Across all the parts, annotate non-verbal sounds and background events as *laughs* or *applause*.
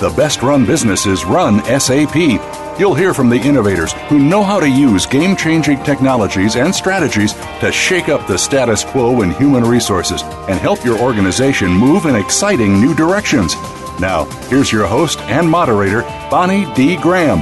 The best run businesses run SAP. You'll hear from the innovators who know how to use game changing technologies and strategies to shake up the status quo in human resources and help your organization move in exciting new directions. Now, here's your host and moderator, Bonnie D. Graham.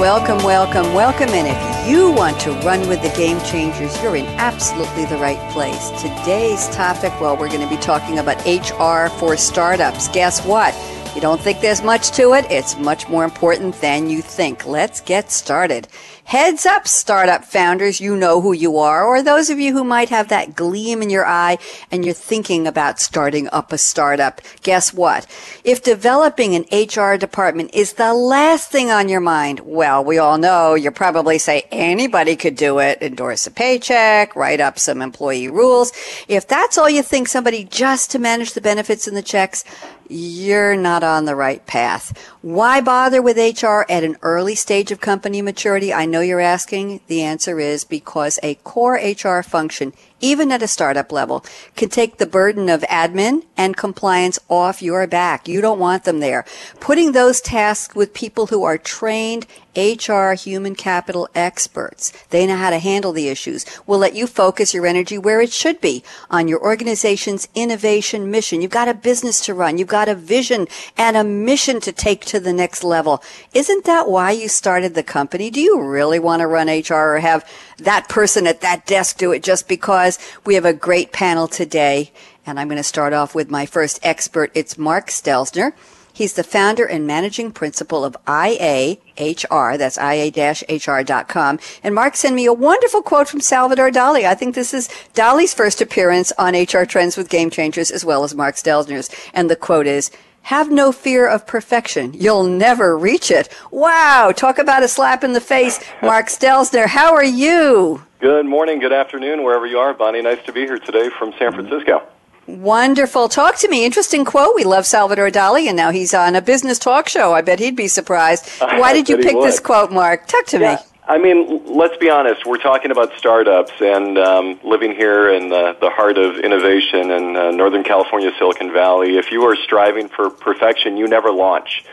Welcome, welcome, welcome. And if you want to run with the game changers, you're in absolutely the right place. Today's topic, well, we're going to be talking about HR for startups. Guess what? You don't think there's much to it? It's much more important than you think. Let's get started. Heads up, startup founders, you know who you are, or those of you who might have that gleam in your eye and you're thinking about starting up a startup. Guess what? If developing an HR department is the last thing on your mind, well, we all know you probably say anybody could do it, endorse a paycheck, write up some employee rules. If that's all you think somebody just to manage the benefits and the checks, you're not on the right path. Why bother with HR at an early stage of company maturity? I know you're asking. The answer is because a core HR function even at a startup level, can take the burden of admin and compliance off your back. You don't want them there. Putting those tasks with people who are trained HR human capital experts. They know how to handle the issues. Will let you focus your energy where it should be on your organization's innovation mission. You've got a business to run. You've got a vision and a mission to take to the next level. Isn't that why you started the company? Do you really want to run HR or have that person at that desk do it just because we have a great panel today. And I'm going to start off with my first expert. It's Mark Stelzner. He's the founder and managing principal of IA-HR. That's ia-hr.com. And Mark sent me a wonderful quote from Salvador Dali. I think this is Dali's first appearance on HR Trends with Game Changers as well as Mark Stelzner's. And the quote is, have no fear of perfection. You'll never reach it. Wow. Talk about a slap in the face. Mark Stelzner, how are you? Good morning, good afternoon, wherever you are. Bonnie, nice to be here today from San Francisco. Wonderful. Talk to me. Interesting quote. We love Salvador Dali, and now he's on a business talk show. I bet he'd be surprised. *laughs* Why did you pick this quote, Mark? Talk to yeah. me. I mean, let's be honest. We're talking about startups and um, living here in the, the heart of innovation in uh, Northern California, Silicon Valley. If you are striving for perfection, you never launch.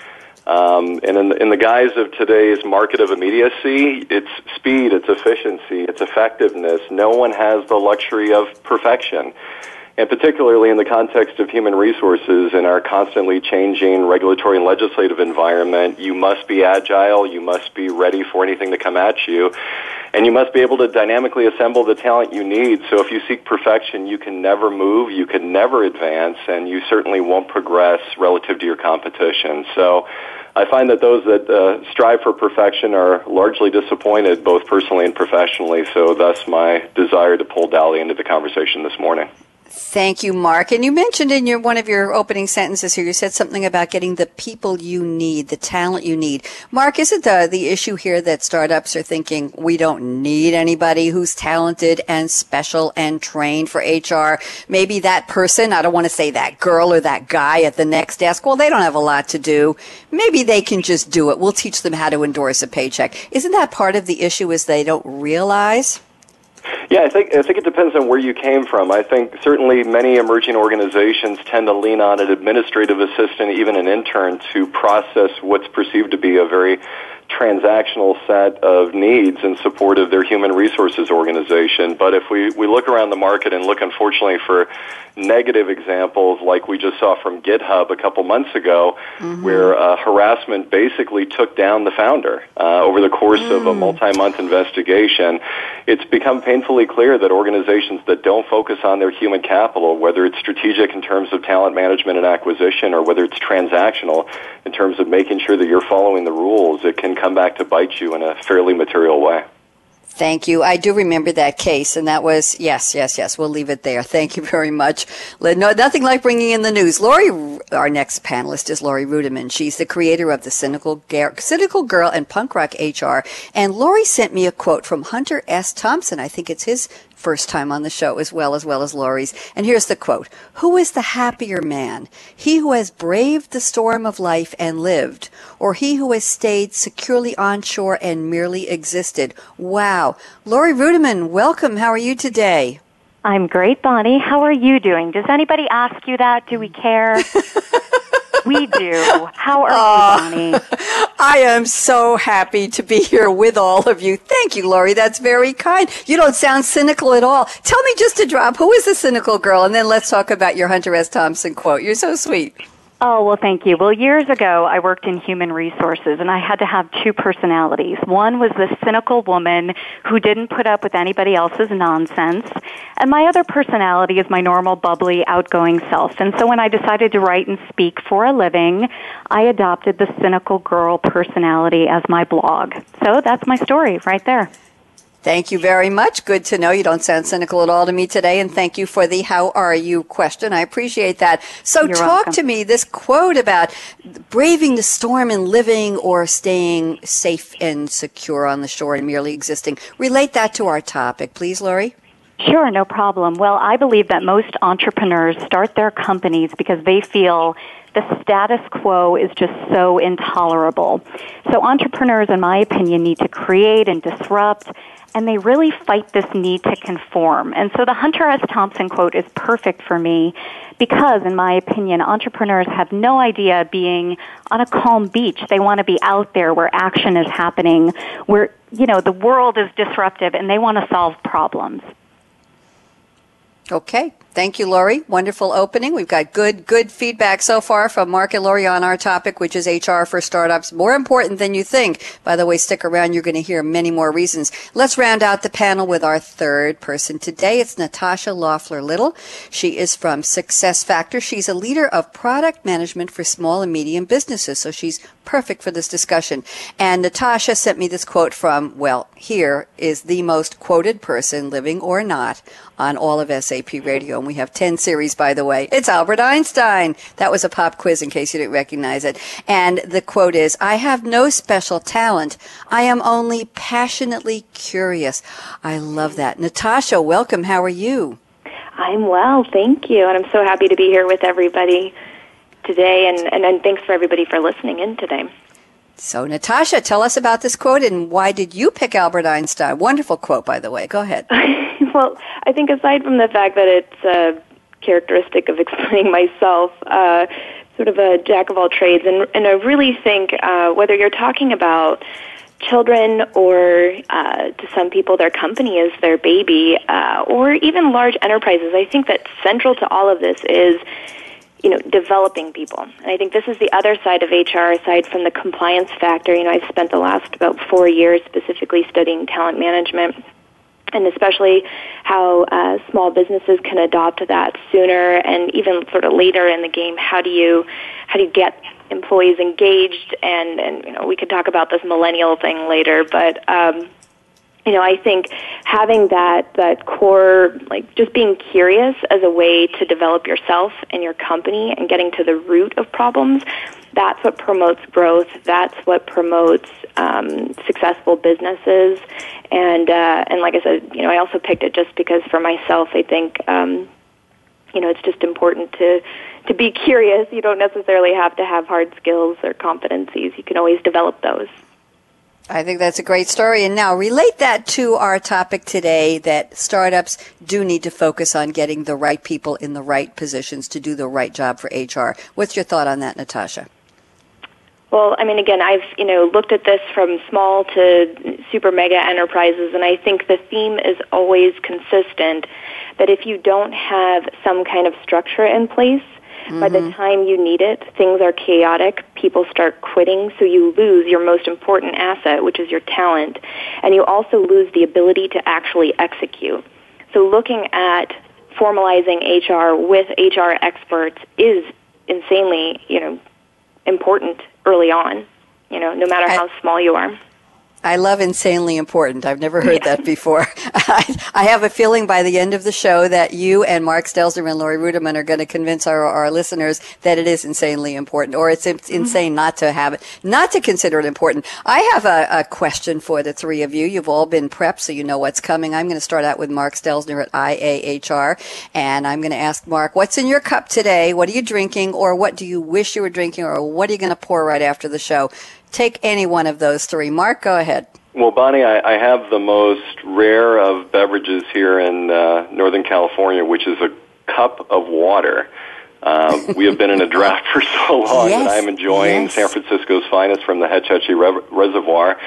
Um, and in in the guise of today's market of immediacy, it's speed, it's efficiency, it's effectiveness. No one has the luxury of perfection and particularly in the context of human resources in our constantly changing regulatory and legislative environment, you must be agile, you must be ready for anything to come at you, and you must be able to dynamically assemble the talent you need. So if you seek perfection, you can never move, you can never advance, and you certainly won't progress relative to your competition. So I find that those that uh, strive for perfection are largely disappointed, both personally and professionally. So, thus, my desire to pull Dali into the conversation this morning. Thank you, Mark. And you mentioned in your one of your opening sentences here, you said something about getting the people you need, the talent you need. Mark, is it the the issue here that startups are thinking we don't need anybody who's talented and special and trained for HR? Maybe that person, I don't want to say that girl or that guy at the next desk, well, they don't have a lot to do. Maybe they can just do it. We'll teach them how to endorse a paycheck. Isn't that part of the issue is they don't realize? Yeah, I think I think it depends on where you came from. I think certainly many emerging organizations tend to lean on an administrative assistant, even an intern, to process what's perceived to be a very transactional set of needs in support of their human resources organization. But if we, we look around the market and look, unfortunately, for negative examples like we just saw from GitHub a couple months ago, mm-hmm. where uh, harassment basically took down the founder uh, over the course mm. of a mm. multi month investigation, it's become painfully painfully clear that organizations that don't focus on their human capital, whether it's strategic in terms of talent management and acquisition, or whether it's transactional in terms of making sure that you're following the rules, it can come back to bite you in a fairly material way. Thank you. I do remember that case, and that was yes, yes, yes. We'll leave it there. Thank you very much. No, nothing like bringing in the news. Laurie, our next panelist is Laurie Ruettimann. She's the creator of the Cynical, Cynical Girl and Punk Rock HR. And Laurie sent me a quote from Hunter S. Thompson. I think it's his first time on the show as well as well as Lori's. And here's the quote. Who is the happier man? He who has braved the storm of life and lived, or he who has stayed securely on shore and merely existed? Wow. Laurie Ruettimann, welcome. How are you today? I'm great, Bonnie. How are you doing? Does anybody ask you that? Do we care? *laughs* we do. How are uh, you, Bonnie? *laughs* I am so happy to be here with all of you. Thank you, Laurie. That's very kind. You don't sound cynical at all. Tell me just to drop, who is the cynical girl? And then let's talk about your Hunter S. Thompson quote. You're so sweet. Oh, well, thank you. Well, years ago, I worked in human resources and I had to have two personalities. One was the cynical woman who didn't put up with anybody else's nonsense. And my other personality is my normal, bubbly, outgoing self. And so when I decided to write and speak for a living, I adopted the cynical girl personality as my blog. So that's my story right there. Thank you very much. Good to know. You don't sound cynical at all to me today. And thank you for the how are you question. I appreciate that. So You're talk welcome. to me this quote about braving the storm and living or staying safe and secure on the shore and merely existing. Relate that to our topic, please, Laurie. Sure, no problem. Well, I believe that most entrepreneurs start their companies because they feel the status quo is just so intolerable. So entrepreneurs, in my opinion, need to create and disrupt and they really fight this need to conform. And so the Hunter S. Thompson quote is perfect for me because, in my opinion, entrepreneurs have no idea being on a calm beach. They want to be out there where action is happening, where, you know, the world is disruptive and they want to solve problems. Okay. Thank you, Laurie. Wonderful opening. We've got good, good feedback so far from Mark and Laurie on our topic, which is HR for startups. More important than you think. By the way, stick around. You're going to hear many more reasons. Let's round out the panel with our third person today. It's Natasha Loeffler Little. She is from Success Factor. She's a leader of product management for small and medium businesses. So she's perfect for this discussion. And Natasha sent me this quote from, well, here is the most quoted person, living or not, on all of SAP radio we have 10 series, by the way. It's Albert Einstein. That was a pop quiz in case you didn't recognize it. And the quote is, I have no special talent. I am only passionately curious. I love that. Natasha, welcome. How are you? I'm well, thank you. And I'm so happy to be here with everybody today. And, and, and thanks for everybody for listening in today. So, Natasha, tell us about this quote and why did you pick Albert Einstein? Wonderful quote, by the way. Go ahead. *laughs* well, I think aside from the fact that it's a characteristic of explaining myself, uh, sort of a jack of all trades, and, and I really think uh, whether you're talking about children or uh, to some people their company is their baby uh, or even large enterprises i think that central to all of this is you know developing people. And i think this is the other side of hr aside from the compliance factor. You know i've spent the last about four years specifically studying talent management and especially how uh, small businesses can adopt that sooner and even sort of later in the game. How do you how do you get employees engaged? And and you know we could talk about this millennial thing later but um you know, I think having that that core, like just being curious as a way to develop yourself and your company, and getting to the root of problems, that's what promotes growth. That's what promotes um, successful businesses. And uh, and like I said, you know, I also picked it just because for myself, I think. Um, you know, it's just important to to be curious. You don't necessarily have to have hard skills or competencies. You can always develop those. I think that's a great story. And now relate that to our topic today that startups do need to focus on getting the right people in the right positions to do the right job for HR. What's your thought on that, Natasha? Well, I mean, again, I've you know looked at this from small to super mega enterprises, and I think the theme is always consistent. That if you don't have some kind of structure in place, Mm-hmm. By the mm-hmm. time you need it, things are chaotic. People start quitting, so you lose your most important asset, which is your talent, and you also lose the ability to actually execute. So looking at formalizing HR with HR experts is insanely, you know, important early on, you know, no matter how small you are. I love insanely important. I've never heard yeah. that before. *laughs* I, I, have a feeling by the end of the show that you and Mark Stelzner and Laurie Ruettimann are going to convince our, our listeners that it is insanely important, or it's mm-hmm. insane not to have it, not to consider it important. I have a, a, question for the three of you. You've all been prepped, so you know what's coming. I'm going to start out with Mark Stelzner at IAHR, and I'm going to ask Mark, what's in your cup today? What are you drinking, or what do you wish you were drinking, or what are you going to pour right after the show? Take any one of those three. Mark, go ahead. Well, Bonnie, I, I have the most rare of beverages here in uh, Northern California, which is a cup of water. Uh, *laughs* we have been in a drought for so long yes. that I'm enjoying yes. San Francisco's finest from the Hetch Hetchy Re- Reservoir.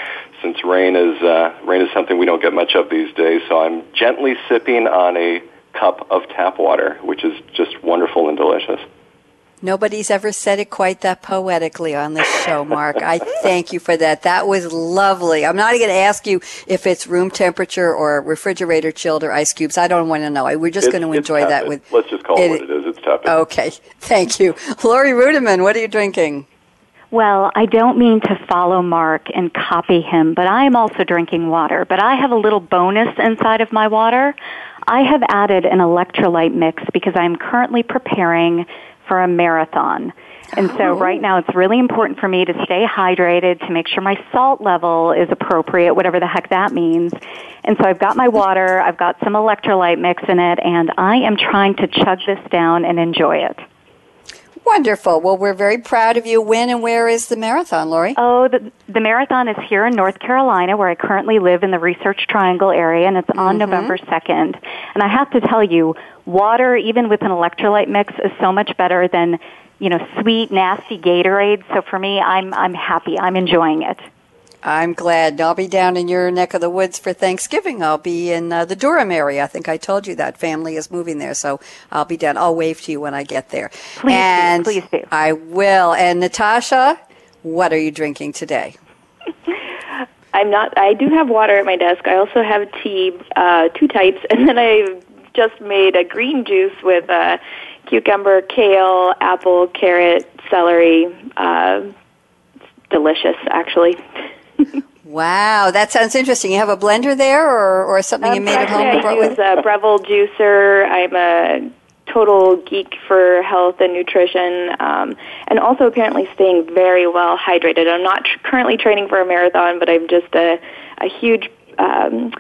Since rain is uh, rain is something we don't get much of these days, so I'm gently sipping on a cup of tap water, which is just wonderful and delicious. Nobody's ever said it quite that poetically on this show, Mark. I thank you for that. That was lovely. I'm not going to ask you if it's room temperature or refrigerator chilled or ice cubes. I don't want to know. We're just going to enjoy that with. Let's just call it, it what it is. It's tepid. Okay. Thank you. Laurie Ruettimann, what are you drinking? Well, I don't mean to follow Mark and copy him, but I am also drinking water. But I have a little bonus inside of my water. I have added an electrolyte mix because I'm currently preparing for a marathon. And so oh. right now it's really important for me to stay hydrated, to make sure my salt level is appropriate, whatever the heck that means. And so I've got my water, I've got some electrolyte mix in it, and I am trying to chug this down and enjoy it. Wonderful. Well, we're very proud of you. When and where is the marathon, Laurie? Oh, the, the marathon is here in North Carolina, where I currently live in the Research Triangle area, and it's on mm-hmm. November 2nd. And I have to tell you, water, even with an electrolyte mix, is so much better than, you know, sweet, nasty Gatorade. So for me, I'm, I'm happy. I'm enjoying it. I'm glad. I'll be down in your neck of the woods for Thanksgiving. I'll be in uh, the Durham area. I think I told you that family is moving there, so I'll be down. I'll wave to you when I get there. Please and do. Please do. I will. And Natasha, what are you drinking today? I'm not. I do have water at my desk. I also have tea, uh, two types, *laughs* and then I just made a green juice with uh, cucumber, kale, apple, carrot, celery. Uh, delicious, actually. *laughs* wow, that sounds interesting. You have a blender there, or, or something um, you made at home? I use a Breville juicer. I'm a total geek for health and nutrition, um, and also apparently staying very well hydrated. I'm not tr- currently training for a marathon, but I'm just a, a huge. Um,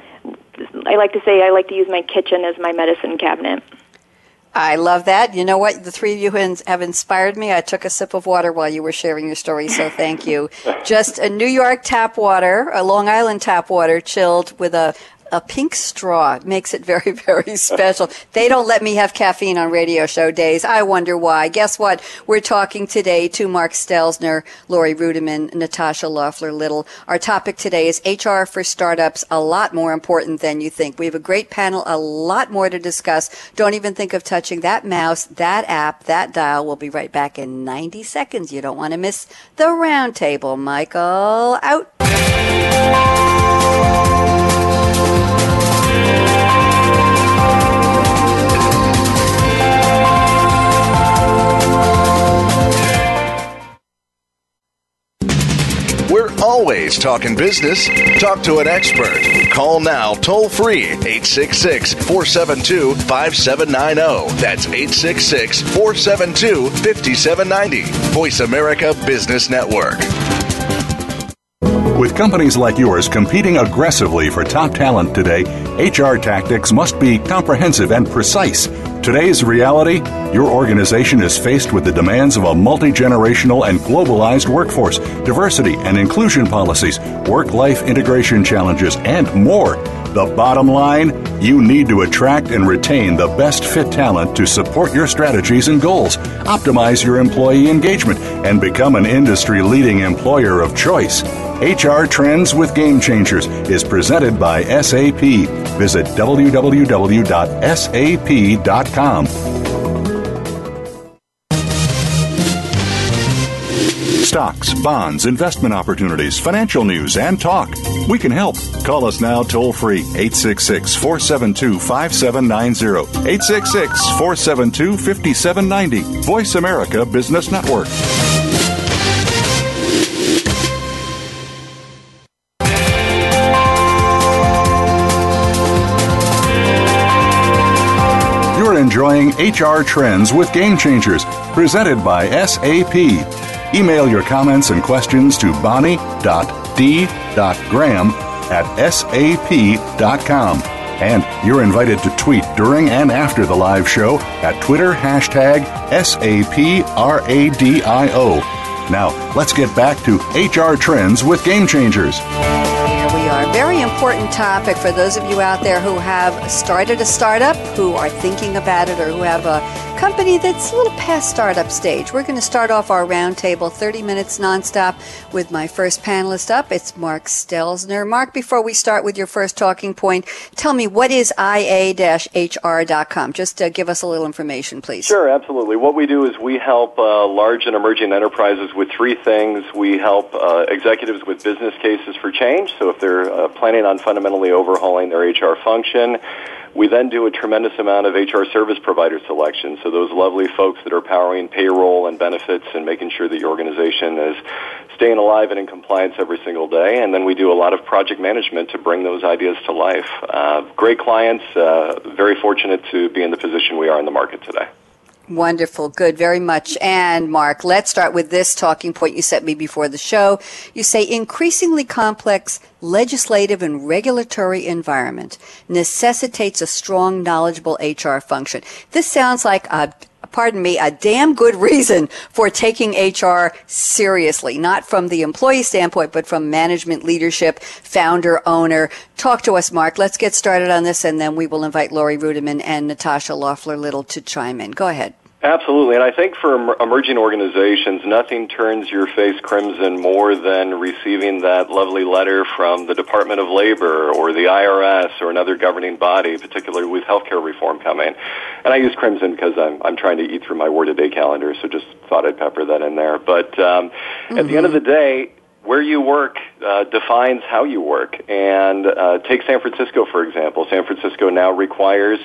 I like to say I like to use my kitchen as my medicine cabinet. I love that. You know what? The three of you have inspired me. I took a sip of water while you were sharing your story, so thank you. *laughs* Just a New York tap water, a Long Island tap water, chilled with a a pink straw makes it very, *laughs* very special. they don't let me have caffeine on radio show days. I wonder why. Guess what? We're talking today to Mark Stelzner, Laurie Ruettimann, Natasha Loeffler Little. Our topic today is HR for startups, a lot more important than you think. We have a great panel, a lot more to discuss. Don't even think of touching that mouse, that app, that dial. We'll be right back in 90 seconds. You don't want to miss the roundtable. Michael, out. Always talking business. Talk to an expert. Call now toll free 866 472 5790. That's 866 472 5790. Voice America Business Network. With companies like yours competing aggressively for top talent today, HR tactics must be comprehensive and precise. Today's reality your organization is faced with the demands of a multi generational and globalized workforce, diversity and inclusion policies, work life integration challenges, and more. The bottom line you need to attract and retain the best fit talent to support your strategies and goals, optimize your employee engagement, and become an industry leading employer of choice. HR Trends with Game Changers is presented by SAP. Visit www.sap.com. stocks, bonds, investment opportunities, financial news, and talk. We can help. Call us now toll free 866 472 5790. 866 472 5790. Voice America Business Network. Enjoying HR Trends with Game Changers, presented by SAP. Email your comments and questions to bonnie.d.graham at sap.com. And you're invited to tweet during and after the live show at Twitter hashtag SAPRADIO. Now, let's get back to HR Trends with Game Changers. Very important topic for those of you out there who have started a startup, who are thinking about it, or who have a company that's a little past startup stage. We're going to start off our roundtable 30 minutes nonstop with my first panelist up. It's Mark Stelzner. Mark, before we start with your first talking point, tell me what is ia-hr.com? Just uh, give us a little information, please. Sure, absolutely. What we do is we help uh, large and emerging enterprises with three things. We help uh, executives with business cases for change. So if they're uh, planning on fundamentally overhauling their HR function, we then do a tremendous amount of HR service provider selection. So those lovely folks that are powering payroll and benefits and making sure that your organization is staying alive and in compliance every single day. And then we do a lot of project management to bring those ideas to life. Uh, great clients. Uh, very fortunate to be in the position we are in the market today. Wonderful. Good. Very much. And Mark, let's start with this talking point you sent me before the show. You say increasingly complex legislative and regulatory environment necessitates a strong, knowledgeable HR function. This sounds like a pardon me, a damn good reason for taking HR seriously, not from the employee standpoint, but from management leadership, founder, owner. Talk to us, Mark. Let's get started on this, and then we will invite Laurie Ruettimann and Natasha Loeffler Little to chime in. Go ahead. Absolutely, and I think for emerging organizations, nothing turns your face crimson more than receiving that lovely letter from the Department of Labor or the IRS or another governing body, particularly with healthcare reform coming. And I use crimson because I'm I'm trying to eat through my word a day calendar, so just thought I'd pepper that in there. But um, mm-hmm. at the end of the day, where you work uh, defines how you work. And uh, take San Francisco, for example. San Francisco now requires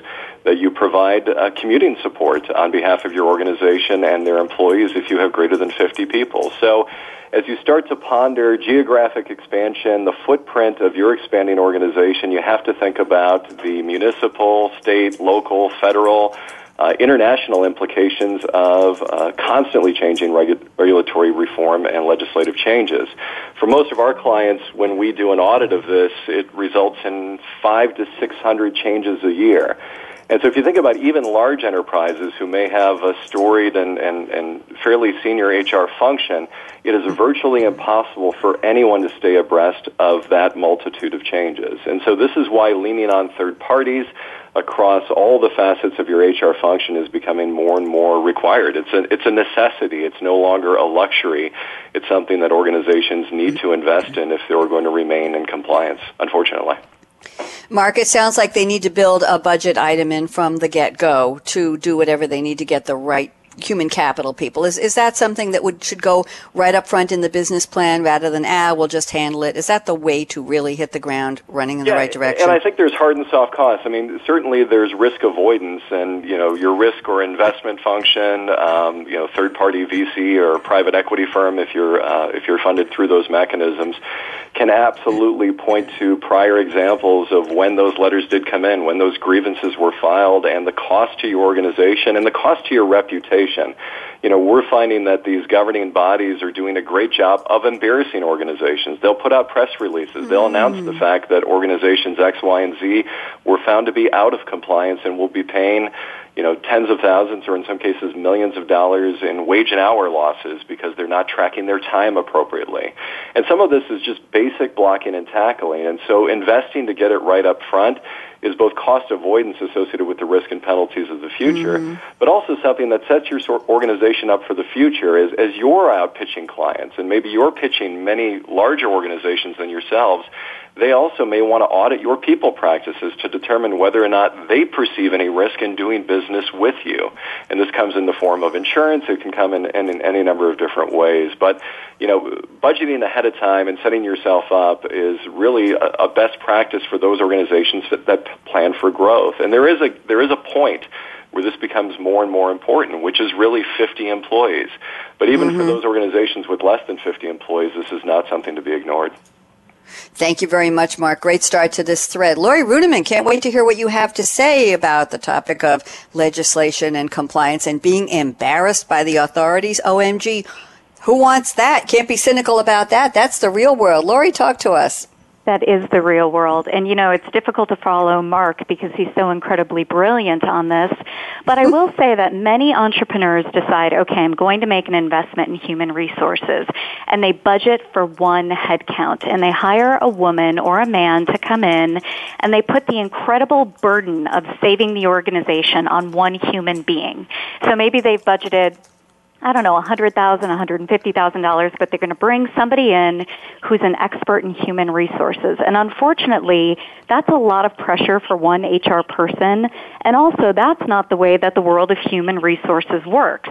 that you provide uh, commuting support on behalf of your organization and their employees if you have greater than 50 people. So as you start to ponder geographic expansion, the footprint of your expanding organization, you have to think about the municipal, state, local, federal, uh, international implications of uh, constantly changing regu- regulatory reform and legislative changes. For most of our clients, when we do an audit of this, it results in five to six hundred changes a year. And so if you think about even large enterprises who may have a storied and, and, and fairly senior HR function, it is virtually impossible for anyone to stay abreast of that multitude of changes. And so this is why leaning on third parties across all the facets of your HR function is becoming more and more required. It's a, it's a necessity. It's no longer a luxury. It's something that organizations need to invest in if they're going to remain in compliance, unfortunately. Mark, it sounds like they need to build a budget item in from the get go to do whatever they need to get the right human capital people. Is is that something that would should go right up front in the business plan rather than ah we'll just handle it? Is that the way to really hit the ground running in yeah, the right direction? And I think there's hard and soft costs. I mean, certainly there's risk avoidance, and you know your risk or investment function, um, you know third party VC or private equity firm if you're uh, if you're funded through those mechanisms can absolutely point to prior examples of when those letters did come in, when those grievances were filed, and the cost to your organization and the cost to your reputation. You know, we're finding that these governing bodies are doing a great job of embarrassing organizations. They'll put out press releases. They'll mm. announce the fact that organizations X, Y, and Z were found to be out of compliance and will be paying you know, tens of thousands or in some cases millions of dollars in wage and hour losses because they're not tracking their time appropriately. And some of this is just basic blocking and tackling. And so investing to get it right up front is both cost avoidance associated with the risk and penalties of the future, mm-hmm. but also something that sets your organization up for the future as, as you're out pitching clients and maybe you're pitching many larger organizations than yourselves they also may want to audit your people practices to determine whether or not they perceive any risk in doing business with you. And this comes in the form of insurance. It can come in, in, in any number of different ways. But you know, budgeting ahead of time and setting yourself up is really a, a best practice for those organizations that, that plan for growth. And there is a there is a point where this becomes more and more important, which is really 50 employees. But even mm-hmm. for those organizations with less than 50 employees, this is not something to be ignored. Thank you very much, Mark. Great start to this thread. Laurie Ruettimann, can't wait to hear what you have to say about the topic of legislation and compliance and being embarrassed by the authorities. OMG. Who wants that? Can't be cynical about that. That's the real world. Laurie, talk to us that is the real world. And you know, it's difficult to follow Mark because he's so incredibly brilliant on this. But I will *laughs* say that many entrepreneurs decide, okay, I'm going to make an investment in human resources. And they budget for one headcount. And they hire a woman or a man to come in and they put the incredible burden of saving the organization on one human being. So maybe they've budgeted I don't know, $100,000, $150,000, but they're going to bring somebody in who's an expert in human resources. And unfortunately, that's a lot of pressure for one HR person. And also, that's not the way that the world of human resources works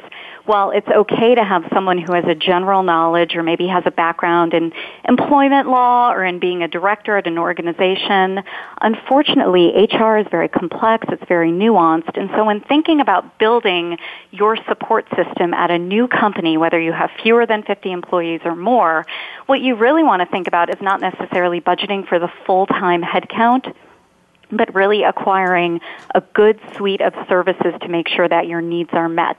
while it's okay to have someone who has a general knowledge or maybe has a background in employment law or in being a director at an organization, unfortunately, HR is very complex, it's very nuanced, and so when thinking about building your support system at a new company, whether you have fewer than 50 employees or more, what you really want to think about is not necessarily budgeting for the full-time headcount, but really acquiring a good suite of services to make sure that your needs are met.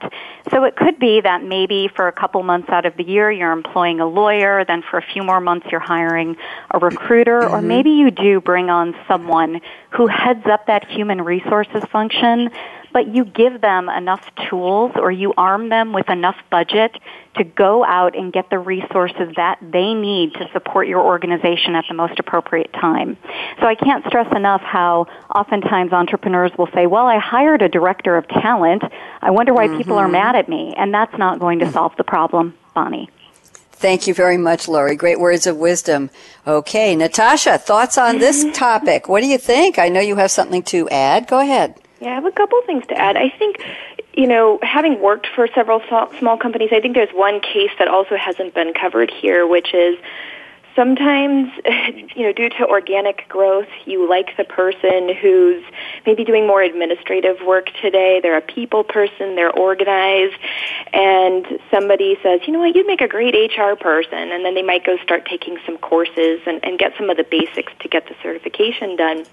So it could be that maybe for a couple months out of the year you're employing a lawyer, then for a few more months you're hiring a recruiter, mm-hmm. or maybe you do bring on someone who heads up that human resources function but you give them enough tools or you arm them with enough budget to go out and get the resources that they need to support your organization at the most appropriate time. So I can't stress enough how oftentimes entrepreneurs will say, well, I hired a director of talent. I wonder why mm-hmm. people are mm-hmm. mad at me. And that's not going to solve the problem, Bonnie. Thank you very much, Laurie. Great words of wisdom. Okay, Natasha, thoughts on this *laughs* topic? What do you think? I know you have something to add. Go ahead. Yeah, I have a couple things to add. I think, you know, having worked for several small companies, I think there's one case that also hasn't been covered here, which is sometimes, *laughs* you know, due to organic growth, you like the person who's maybe doing more administrative work today. They're a people person, they're organized, and somebody says, you know what, you'd make a great HR person, and then they might go start taking some courses and, and get some of the basics to get the certification done.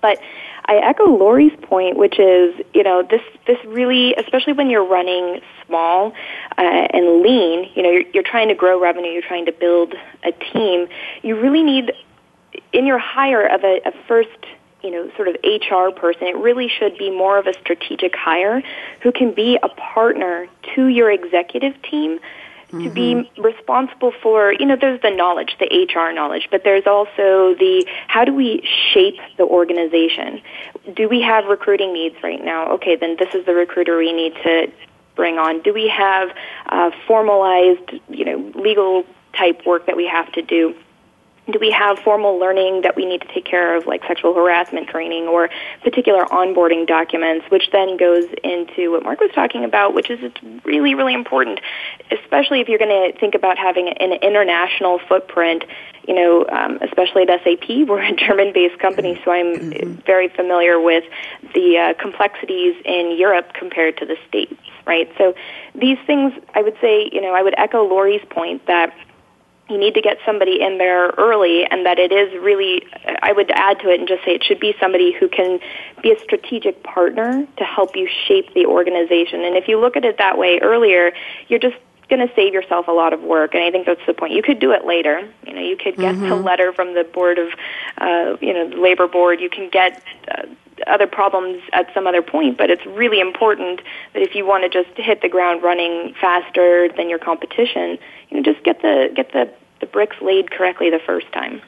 But I echo Laurie's point, which is, you know, this this really, especially when you're running small uh, and lean, you know, you're, you're trying to grow revenue, you're trying to build a team. You really need in your hire of a, a first you know, sort of HR person, it really should be more of a strategic hire who can be a partner to your executive team to be mm-hmm. responsible for, you know, there's the knowledge, the HR knowledge, but there's also the how do we shape the organization? Do we have recruiting needs right now? Okay, then this is the recruiter we need to bring on. Do we have uh, formalized, you know, legal type work that we have to do? Do we have formal learning that we need to take care of, like sexual harassment training or particular onboarding documents, which then goes into what Mark was talking about, which is it's really, really important, especially if you're going to think about having an international footprint. You know, um, especially at SAP, *laughs* we're a German-based company, so I'm mm-hmm. very familiar with the uh, complexities in Europe compared to the States, right? So these things, I would say, you know, I would echo Laurie's point that you need to get somebody in there early and that it is really I would add to it and just say it should be somebody who can be a strategic partner to help you shape the organization. And if you look at it that way earlier, you're just going to save yourself a lot of work and I think that's the point. You could do it later. You know, you could get mm-hmm. a letter from the board of uh, you know, the labor board. You can get uh, other problems at some other point, but it's really important that if you want to just hit the ground running faster than your competition, you know, just get the get the the bricks laid correctly the first time.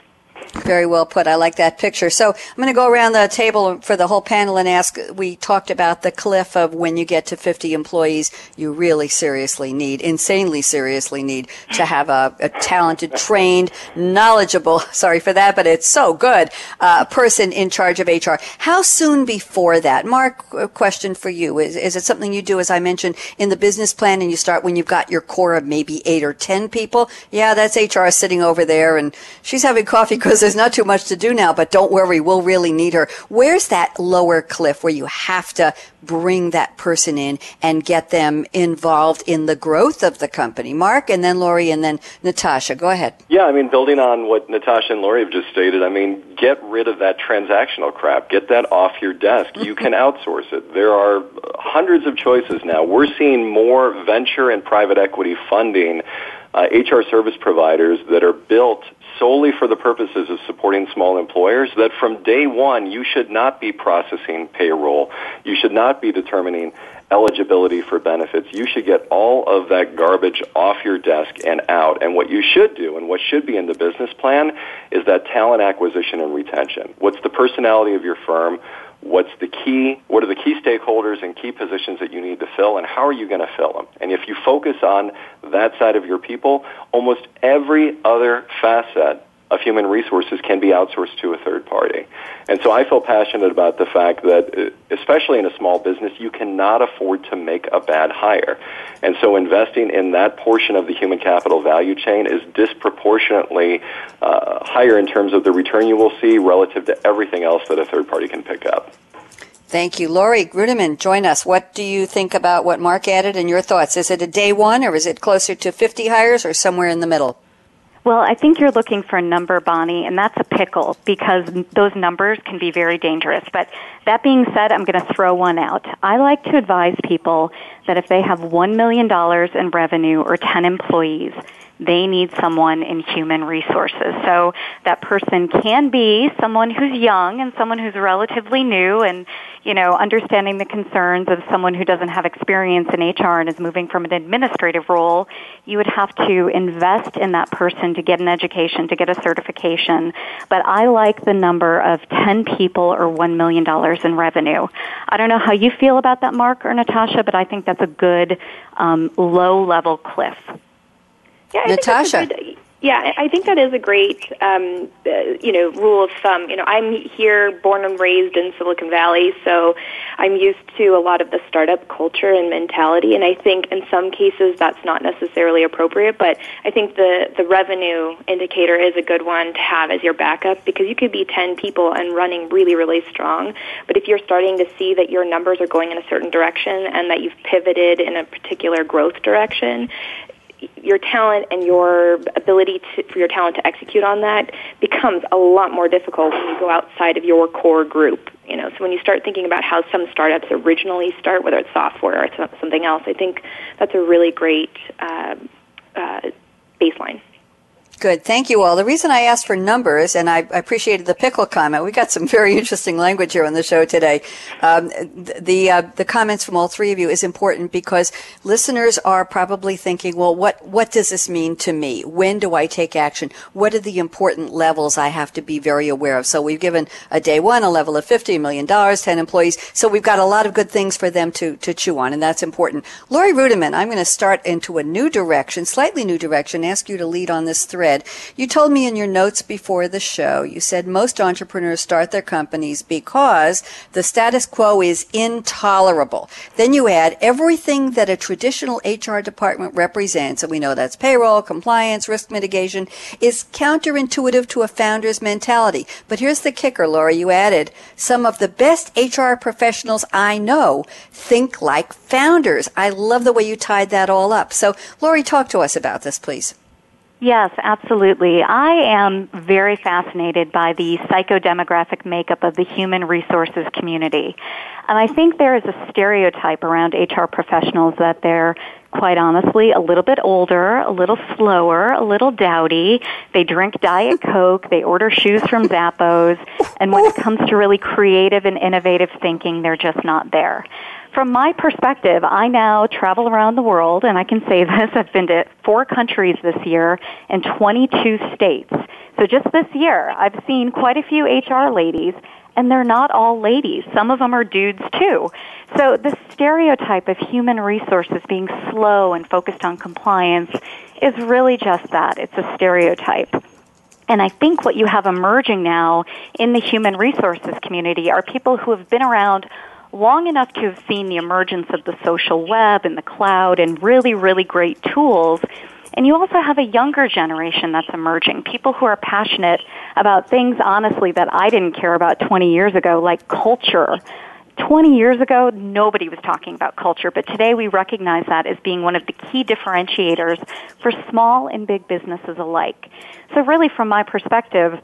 Very well put. I like that picture. So I'm going to go around the table for the whole panel and ask. We talked about the cliff of when you get to 50 employees, you really seriously need, insanely seriously need to have a, a talented, trained, knowledgeable, *laughs* sorry for that, but it's so good, uh, person in charge of HR. How soon before that? Mark, a question for you. Is, is it something you do, as I mentioned, in the business plan and you start when you've got your core of maybe eight or 10 people? Yeah, that's HR sitting over there and she's having coffee because there's not too much to do now, but don't worry, we'll really need her. Where's that lower cliff where you have to bring that person in and get them involved in the growth of the company? Mark and then Laurie and then Natasha. Go ahead. Yeah, I mean, building on what Natasha and Laurie have just stated, I mean, get rid of that transactional crap. Get that off your desk. You can outsource it. There are hundreds of choices now. We're seeing more venture and private equity funding uh, HR service providers that are built solely for the purposes of supporting small employers that from day one you should not be processing payroll. You should not be determining eligibility for benefits. You should get all of that garbage off your desk and out. And what you should do and what should be in the business plan is that talent acquisition and retention. What's the personality of your firm? What's the key, what are the key stakeholders and key positions that you need to fill, and how are you going to fill them? And if you focus on that side of your people, almost every other facet of human resources can be outsourced to a third party. And so I feel passionate about the fact that, uh, especially in a small business, you cannot afford to make a bad hire. And so investing in that portion of the human capital value chain is disproportionately uh, higher in terms of the return you will see relative to everything else that a third party can pick up. Thank you. Laurie Ruettimann, join us. What do you think about what Mark added and your thoughts? Is it a day one or is it closer to 50 hires or somewhere in the middle? Well, I think you're looking for a number, Bonnie, and that's a pickle because those numbers can be very dangerous. But that being said, I'm going to throw one out. I like to advise people that if they have $1 million in revenue or 10 employees, they need someone in human resources. So that person can be someone who's young and someone who's relatively new and, you know, understanding the concerns of someone who doesn't have experience in HR and is moving from an administrative role. You would have to invest in that person to get an education, to get a certification. But I like the number of 10 people or $1 million in revenue. I don't know how you feel about that, Mark or Natasha, but I think that's a good um, low level cliff. Yeah, I Natasha. Good, yeah, I think that is a great, um, uh, you know, rule of thumb. You know, I'm here, born and raised in Silicon Valley, so I'm used to a lot of the startup culture and mentality. And I think in some cases that's not necessarily appropriate, but I think the the revenue indicator is a good one to have as your backup because you could be 10 people and running really, really strong. But if you're starting to see that your numbers are going in a certain direction and that you've pivoted in a particular growth direction, your talent and your ability to, for your talent to execute on that becomes a lot more difficult when you go outside of your core group. You know, so when you start thinking about how some startups originally start, whether it's software or something else, I think that's a really great uh, uh, baseline. Good. Thank you all. The reason I asked for numbers, and I, appreciated the pickle comment, we got some *laughs* very interesting language here on the show today. Um, the uh, the comments from all three of you is important because listeners are probably thinking, well, what what does this mean to me? When do I take action? What are the important levels I have to be very aware of? So we've given a day one a level of fifty million dollars, ten employees. So we've got a lot of good things for them to to chew on, and that's important. Laurie Ruettimann, I'm going to start into a new direction, slightly new direction. Ask you to lead on this thread You told me in your notes before the show, you said most entrepreneurs start their companies because the status quo is intolerable. Then you add everything that a traditional HR department represents, and we know that's payroll, compliance, risk mitigation, is counterintuitive to a founder's mentality. But here's the kicker, Laura, you added, some of the best HR professionals I know think like founders. I love the way you tied that all up. So, Laurie, talk to us about this, please. Yes, absolutely. I am very fascinated by the psychodemographic makeup of the human resources community. And I think there is a stereotype around HR professionals that they're quite honestly a little bit older, a little slower, a little dowdy. They drink Diet Coke, they order shoes from Zappos, and when it comes to really creative and innovative thinking, they're just not there from my perspective, I now travel around the world, and I can say *laughs* this I've been to four countries this year and 22 states. So just this year, I've seen quite a few HR ladies, and they're not all ladies. Some of them are dudes too. So the stereotype of human resources being slow and focused on compliance is really just that. It's a stereotype. And I think what you have emerging now in the human resources community are people who have been around long enough to have seen the emergence of the social web and the cloud and really, really great tools. And you also have a younger generation that's emerging, people who are passionate about things, honestly, that I didn't care about 20 years ago, like culture. 20 years ago, nobody was talking about culture, but today we recognize that as being one of the key differentiators for small and big businesses alike. So really, from my perspective,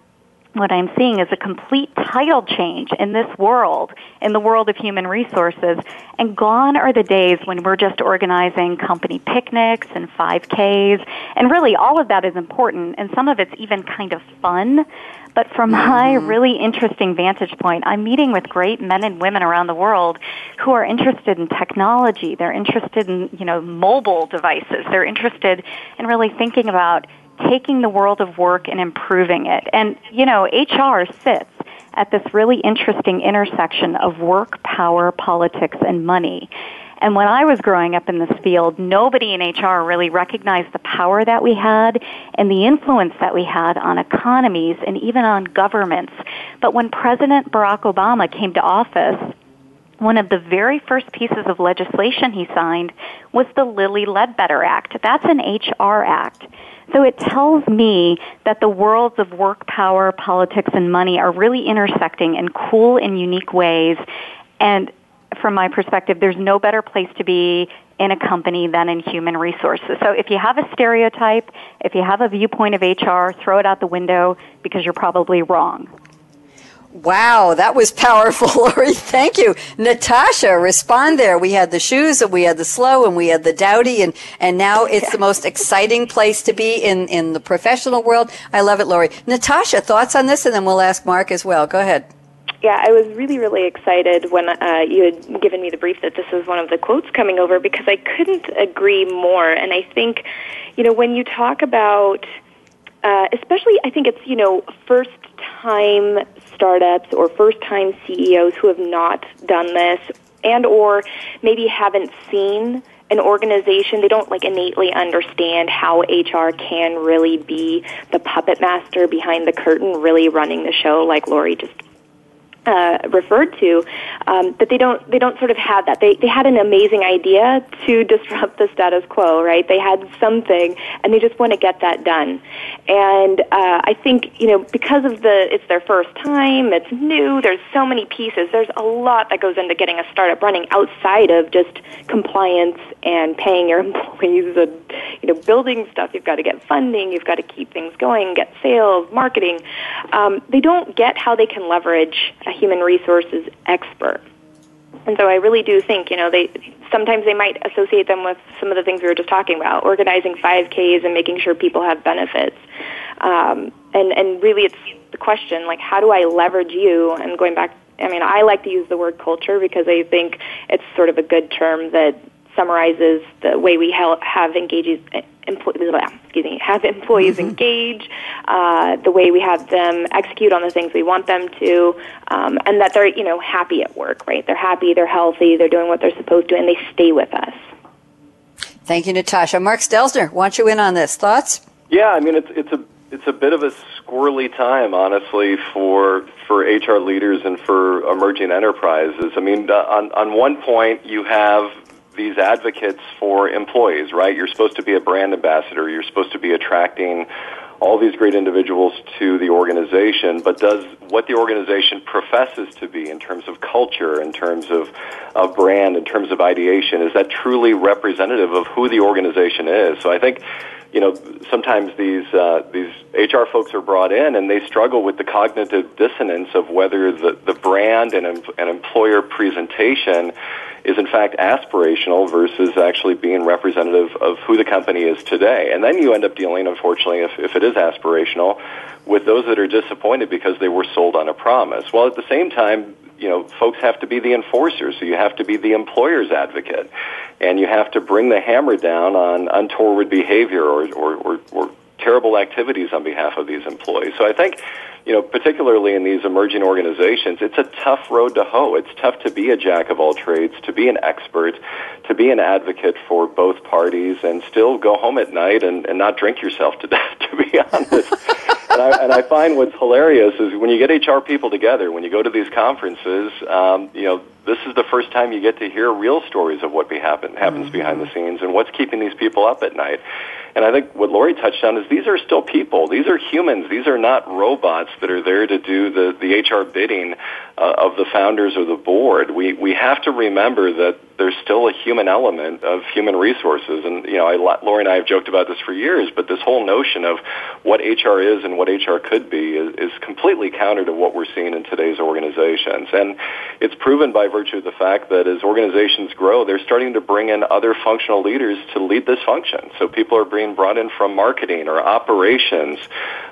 what I'm seeing is a complete title change in this world, in the world of human resources, and gone are the days when we're just organizing company picnics and 5Ks, and really all of that is important, and some of it's even kind of fun. But from my mm-hmm. really interesting vantage point, I'm meeting with great men and women around the world who are interested in technology. They're interested in, you know, mobile devices. They're interested in really thinking about taking the world of work and improving it. And, you know, HR sits at this really interesting intersection of work, power, politics, and money. And when I was growing up in this field, nobody in HR really recognized the power that we had and the influence that we had on economies and even on governments. But when President Barack Obama came to office, one of the very first pieces of legislation he signed was the Lilly Ledbetter Act. That's an HR act. So it tells me that the worlds of work, power, politics, and money are really intersecting in cool and unique ways. And from my perspective, there's no better place to be in a company than in human resources. So if you have a stereotype, if you have a viewpoint of HR, throw it out the window because you're probably wrong. Wow, that was powerful, *laughs* Laurie. Thank you. Natasha, respond there. We had the shoes and we had the slow and we had the dowdy and, and now *laughs* it's the most exciting place to be in, in the professional world. I love it, Laurie. Natasha, thoughts on this and then we'll ask Mark as well. Go ahead. Yeah, I was really, really excited when uh, you had given me the brief that this was one of the quotes coming over because I couldn't agree more. And I think, you know, when you talk about, uh, especially, I think it's, you know, first time startups or first time CEOs who have not done this and or maybe haven't seen an organization they don't like innately understand how HR can really be the puppet master behind the curtain really running the show like Laurie just uh, referred to, um, that they don't they don't sort of have that. They they had an amazing idea to *laughs* disrupt the status quo, right? They had something, and they just want to get that done. And uh, I think you know because of the it's their first time, it's new. There's so many pieces. There's a lot that goes into getting a startup running outside of just compliance and paying your *laughs* employees and you know building stuff. You've got to get funding. You've got to keep things going, get sales, marketing. Um, they don't get how they can leverage human resources expert. And so I really do think, you know, they sometimes they might associate them with some of the things we were just talking about, organizing 5Ks and making sure people have benefits. Um, and and really, it's the question like, how do I leverage you? And going back, I mean, I like to use the word culture because I think it's sort of a good term that summarizes the way we have engages excuse me, have employees mm-hmm. engage, uh, the way we have them execute on the things we want them to, um, and that they're you know happy at work, right? They're happy, they're healthy, they're doing what they're supposed to, and they stay with us. Thank you, Natasha. Mark Stelzner, want you in on this? Thoughts? Yeah, I mean it's it's a it's a bit of a squirrely time, honestly, for for HR leaders and for emerging enterprises. I mean, uh, on on one point, you have these advocates for employees, right? You're supposed to be a brand ambassador. You're supposed to be attracting all these great individuals to the organization, but does what the organization professes to be in terms of culture, in terms of, of brand, in terms of ideation, is that truly representative of who the organization is? So I think you know, sometimes these uh, these HR folks are brought in and they struggle with the cognitive dissonance of whether the, the brand and an employer presentation is in fact aspirational versus actually being representative of who the company is today. And then you end up dealing, unfortunately, if, if it is aspirational, with those that are disappointed because they were sold on a promise. While at the same time, you know, folks have to be the enforcers, so you have to be the employer's advocate, and you have to bring the hammer down on untoward behavior or, or, or, or terrible activities on behalf of these employees. So I think, you know, particularly in these emerging organizations, it's a tough road to hoe. It's tough to be a jack of all trades, to be an expert, to be an advocate for both parties, and still go home at night and, and not drink yourself to death, *laughs* to be honest. And, I, and I find what's hilarious is when you get HR people together, when you go to these conferences, um, you know, this is the first time you get to hear real stories of what be happen, happens mm-hmm. behind the scenes and what's keeping these people up at night. And I think what Laurie touched on is these are still people. These are humans. These are not robots that are there to do the, the HR bidding uh, of the founders or the board. We, we have to remember that there's still a human element of human resources. And, you know, I, Laurie and I have joked about this for years, but this whole notion of what HR is and what HR could be is, is completely counter to what we're seeing in today's organizations. And it's proven by virtue of the fact that as organizations grow, they're starting to bring in other functional leaders to lead this function. So people are brought in from marketing or operations,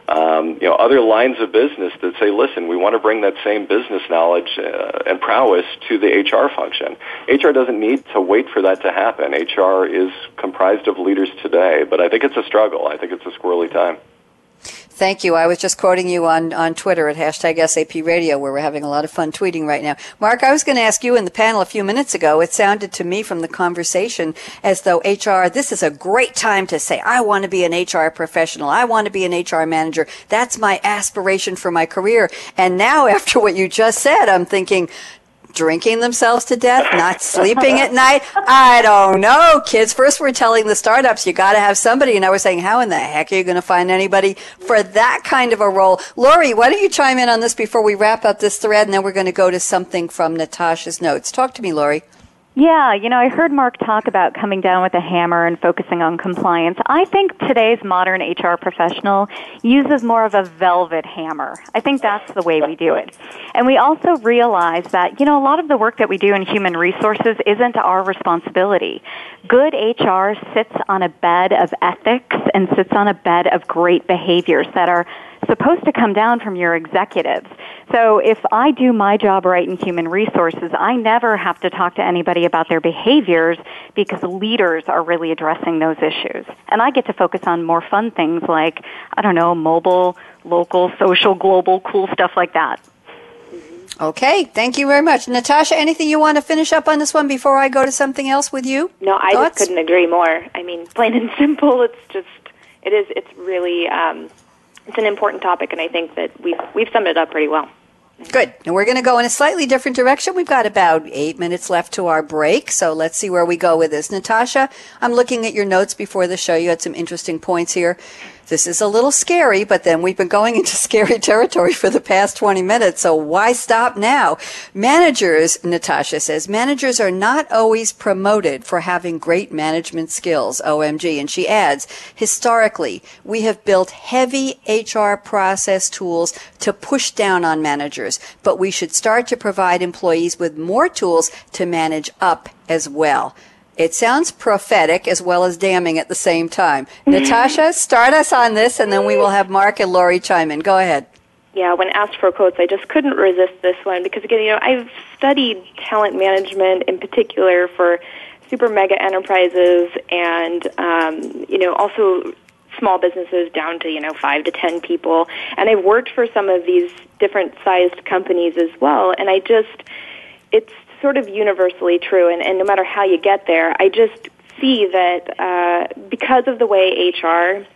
um, you know, other lines of business that say, listen, we want to bring that same business knowledge uh, and prowess to the HR function. HR doesn't need to wait for that to happen. HR is comprised of leaders today, but I think it's a struggle. I think it's a squirrely time. Thank you. I was just quoting you on, on Twitter at hashtag SAP Radio, where we're having a lot of fun tweeting right now. Mark, I was going to ask you in the panel a few minutes ago. It sounded to me from the conversation as though HR, this is a great time to say, I want to be an HR professional. I want to be an HR manager. That's my aspiration for my career. And now, *laughs* after what you just said, I'm thinking, drinking themselves to death, not sleeping at night. I don't know, kids. First, we're telling the startups you got to have somebody, and I was saying, how in the heck are you going to find anybody for that kind of a role? Laurie, why don't you chime in on this before we wrap up this thread, and then we're going to go to something from Natasha's notes. Talk to me, Laurie. Yeah, you know, I heard Mark talk about coming down with a hammer and focusing on compliance. I think today's modern HR professional uses more of a velvet hammer. I think that's the way we do it. And we also realize that, you know, a lot of the work that we do in human resources isn't our responsibility. Good HR sits on a bed of ethics and sits on a bed of great behaviors that are supposed to come down from your executives. So if I do my job right in human resources, I never have to talk to anybody about their behaviors because leaders are really addressing those issues. And I get to focus on more fun things like, I don't know, mobile, local, social, global, cool stuff like that. Okay, thank you very much. Natasha, anything you want to finish up on this one before I go to something else with you? No, I Thoughts? just couldn't agree more. I mean, *laughs* plain and simple, it's just, it is, it's really, um, it's an important topic, and I think that we've we've summed it up pretty well. Good. And we're going to go in a slightly different direction. We've got about eight minutes left to our break. So let's see where we go with this. Natasha, I'm looking at your notes before the show. You had some interesting points here. This is a little scary, but then we've been going *laughs* into scary territory for the past 20 minutes, so why stop now? Managers, Natasha says, managers are not always promoted for having great management skills, OMG. And she adds, historically, we have built heavy HR process tools to push down on managers, but we should start to provide employees with more tools to manage up as well. It sounds prophetic as well as damning at the same time. Natasha, start us on this, and then we will have Mark and Laurie chime in. Go ahead. Yeah, when asked for quotes, I just couldn't resist this one because, again, you know, I've studied talent management in particular for super mega enterprises and, um, you know, also small businesses down to, you know, five to ten people. And I've worked for some of these different sized companies as well. And I just, it's sort of universally true, and, and no matter how you get there, I just see that uh, because of the way HR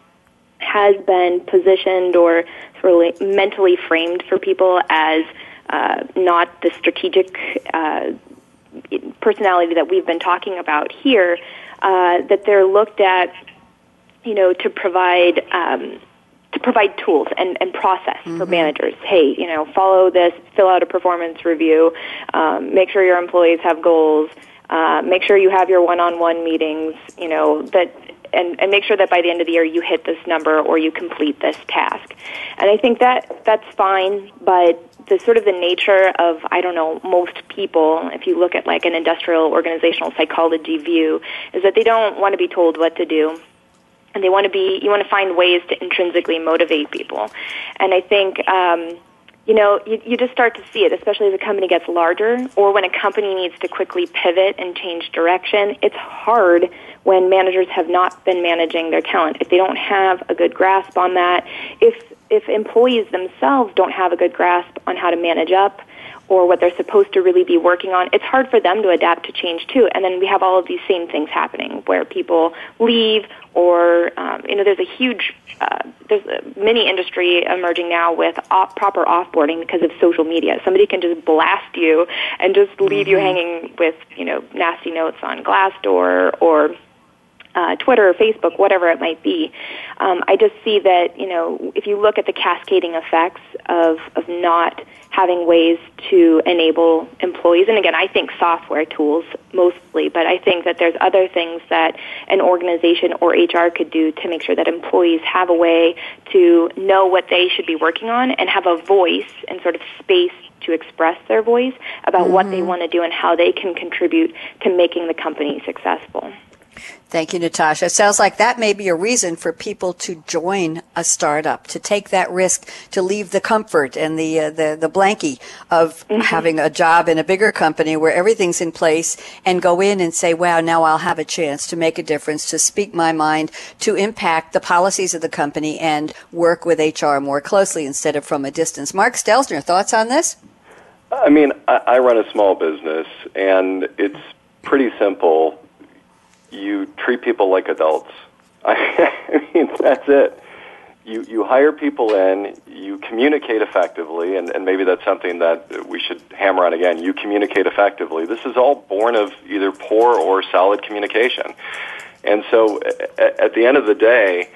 has been positioned or sort of mentally framed for people as uh, not the strategic uh, personality that we've been talking about here, uh, that they're looked at, you know, to provide. Um, to provide tools and, and process mm-hmm. for managers. Hey, you know, follow this, fill out a performance review, um, make sure your employees have goals, uh, make sure you have your one-on-one meetings, you know, that and, and make sure that by the end of the year you hit this number or you complete this task. And I think that that's fine, but the sort of the nature of I don't know most people, if you look at like an industrial organizational psychology view, is that they don't want to be told what to do and they want to be you want to find ways to intrinsically motivate people and i think um, you know, you, you just start to see it, especially as a company gets larger or when a company needs to quickly pivot and change direction. It's hard when managers have not been managing their talent. If they don't have a good grasp on that, if, if employees themselves don't have a good grasp on how to manage up, or what they're supposed to really be working on, it's hard for them to adapt to change too. And then we have all of these same things happening where people leave or, um, you know, there's a huge, uh, there's a mini industry emerging now with off, proper offboarding because of social media. Somebody can just blast you and just leave mm-hmm. you hanging with, you know, nasty notes on Glassdoor or uh, Twitter or Facebook, whatever it might be. Um, I just see that you know if you look at the cascading effects of of not having ways to enable employees, and again, I think software tools mostly, but I think that there's other things that an organization or HR could do to make sure that employees have a way to know what they should be working on and have a voice and sort of space to express their voice about mm-hmm. what they mm-hmm. want to do and how they can contribute to making the company successful. Thank you, Natasha. It sounds like that may be a reason for people to join a startup, to take that risk, to leave the comfort and the uh, the, the blankie of mm-hmm. having a job in a bigger company where everything's in place, and go in and say, "Wow, now I'll have a chance to make a difference, to speak my mind, to impact the policies of the company, and work with HR more closely instead of from a distance." Mark Stelzner, thoughts on this? I mean, I, I run a small business, and it's pretty simple you treat people like adults. *laughs* I mean, that's it. You you hire people in, you communicate effectively, and, and maybe that's something that we should hammer on again. You communicate effectively. This is all born of either poor or solid communication. And so, at, at the end of the day,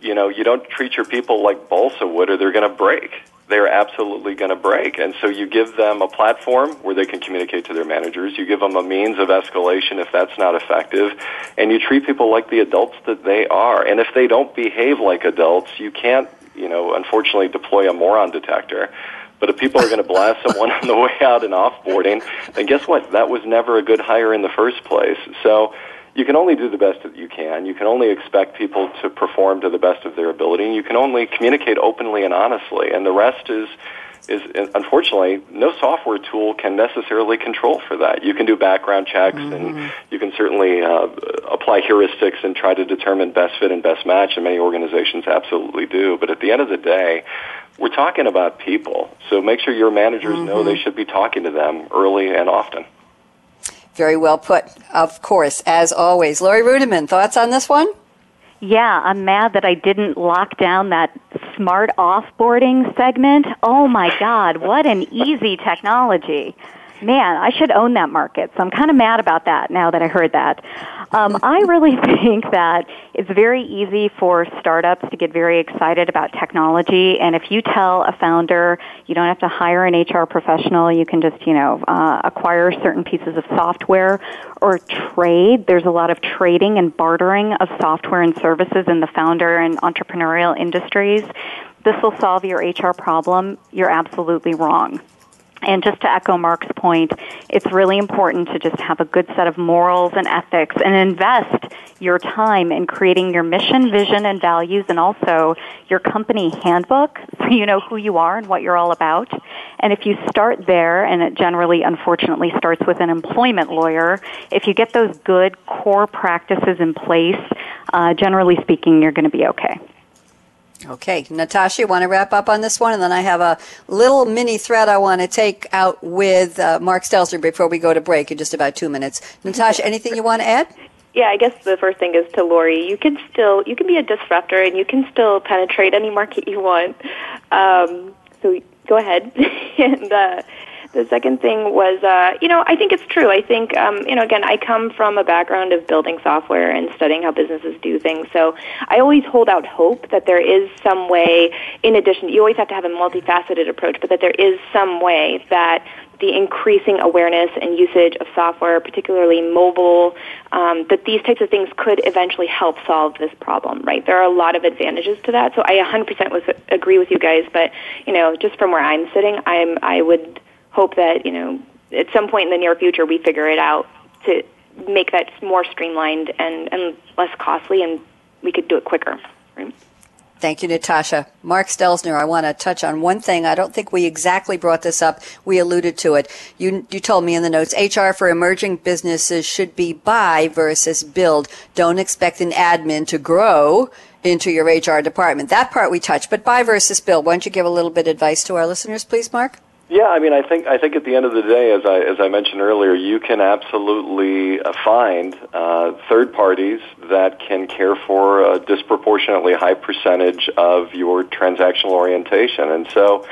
you know, you don't treat your people like balsa wood, or they're going to break they're absolutely going to break. And so you give them a platform where they can communicate to their managers. You give them a means of escalation if that's not effective. And you treat people like the adults that they are. And if they don't behave like adults, you can't, you know, unfortunately deploy a moron detector. But if people are going to blast *laughs* someone on the way out and offboarding, then guess what? That was never a good hire in the first place. So, you can only do the best that you can. You can only expect people to perform to the best of their ability, and you can only communicate openly and honestly. And the rest is is unfortunately no software tool can necessarily control for that. You can do background checks mm-hmm. and you can certainly uh, apply heuristics and try to determine best fit and best match, and many organizations absolutely do. But at the end of the day, we're talking about people, so make sure your managers mm-hmm. know they should be talking to them early and often. Very well put, of course, as always. Laurie Ruettimann, thoughts on this one? Yeah, I'm mad that I didn't lock down that smart offboarding segment. Oh my God, what an easy technology. Man, I should own that market. So I'm kind of mad about that now that I heard that. Um, I really *laughs* think that it's very easy for startups to get very excited about technology. And if you tell a founder you don't have to hire an HR professional, you can just, you know, uh, acquire certain pieces of software or trade. There's a lot of trading and bartering of software and services in the founder and entrepreneurial industries. This will solve your HR problem. You're absolutely wrong. And just to echo Mark's point, it's really important to just have a good set of morals and ethics and invest your time in creating your mission, vision, and values and also your company handbook *laughs* so you know who you are and what you're all about. And if you start there, and it generally, unfortunately, starts with an employment lawyer, if you get those good core practices in place, uh, generally speaking, you're going to be okay. Okay, Natasha, you want to wrap up on this one? And then I have a little mini thread I want to take out with uh, Mark Stelzner before we go to break in just about two minutes. Natasha, *laughs* anything you want to add? Yeah, I guess the first thing is to Laurie. You can still you can be a disruptor and you can still penetrate any market you want. Um, so go ahead *laughs* and uh, the second thing was, uh, you know, I think it's true. I think, um, you know, again, I come from a background of building software and studying how businesses do things. So I always hold out hope that there is some way, in addition, you always have to have a multifaceted approach, but that there is some way that the increasing awareness and usage of software, particularly mobile, um, that these types of things could eventually help solve this problem, right? There are a lot of advantages to that. So I 100% was, agree with you guys, but, you know, just from where I'm sitting, I'm, I would hope that you know at some point in the near future we figure it out to make that more streamlined and, and less costly, and we could do it quicker. Thank you, Natasha. Mark Stelzner, I want to touch on one thing. I don't think we exactly brought this up. We alluded to it. You, you told me in the notes, HR for emerging businesses should be buy versus build. Don't expect an admin to grow into your HR department. That part we touched, but buy versus build. Why don't you give a little bit of advice to our listeners, please, Mark? Yeah, I mean, I think I think at the end of the day, as I as I mentioned earlier, you can absolutely uh, find uh, third parties that can care for a disproportionately high percentage of your transactional orientation, and so.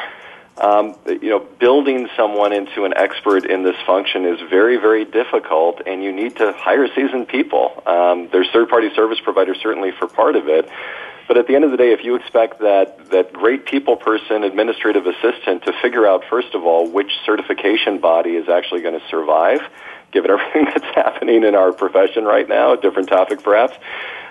Um, you know, building someone into an expert in this function is very, very difficult, and you need to hire seasoned people. Um, there's third-party service providers certainly for part of it, but at the end of the day, if you expect that, that great people person, administrative assistant to figure out, first of all, which certification body is actually going to survive, given *laughs* everything that's happening in our profession right now, a different topic perhaps,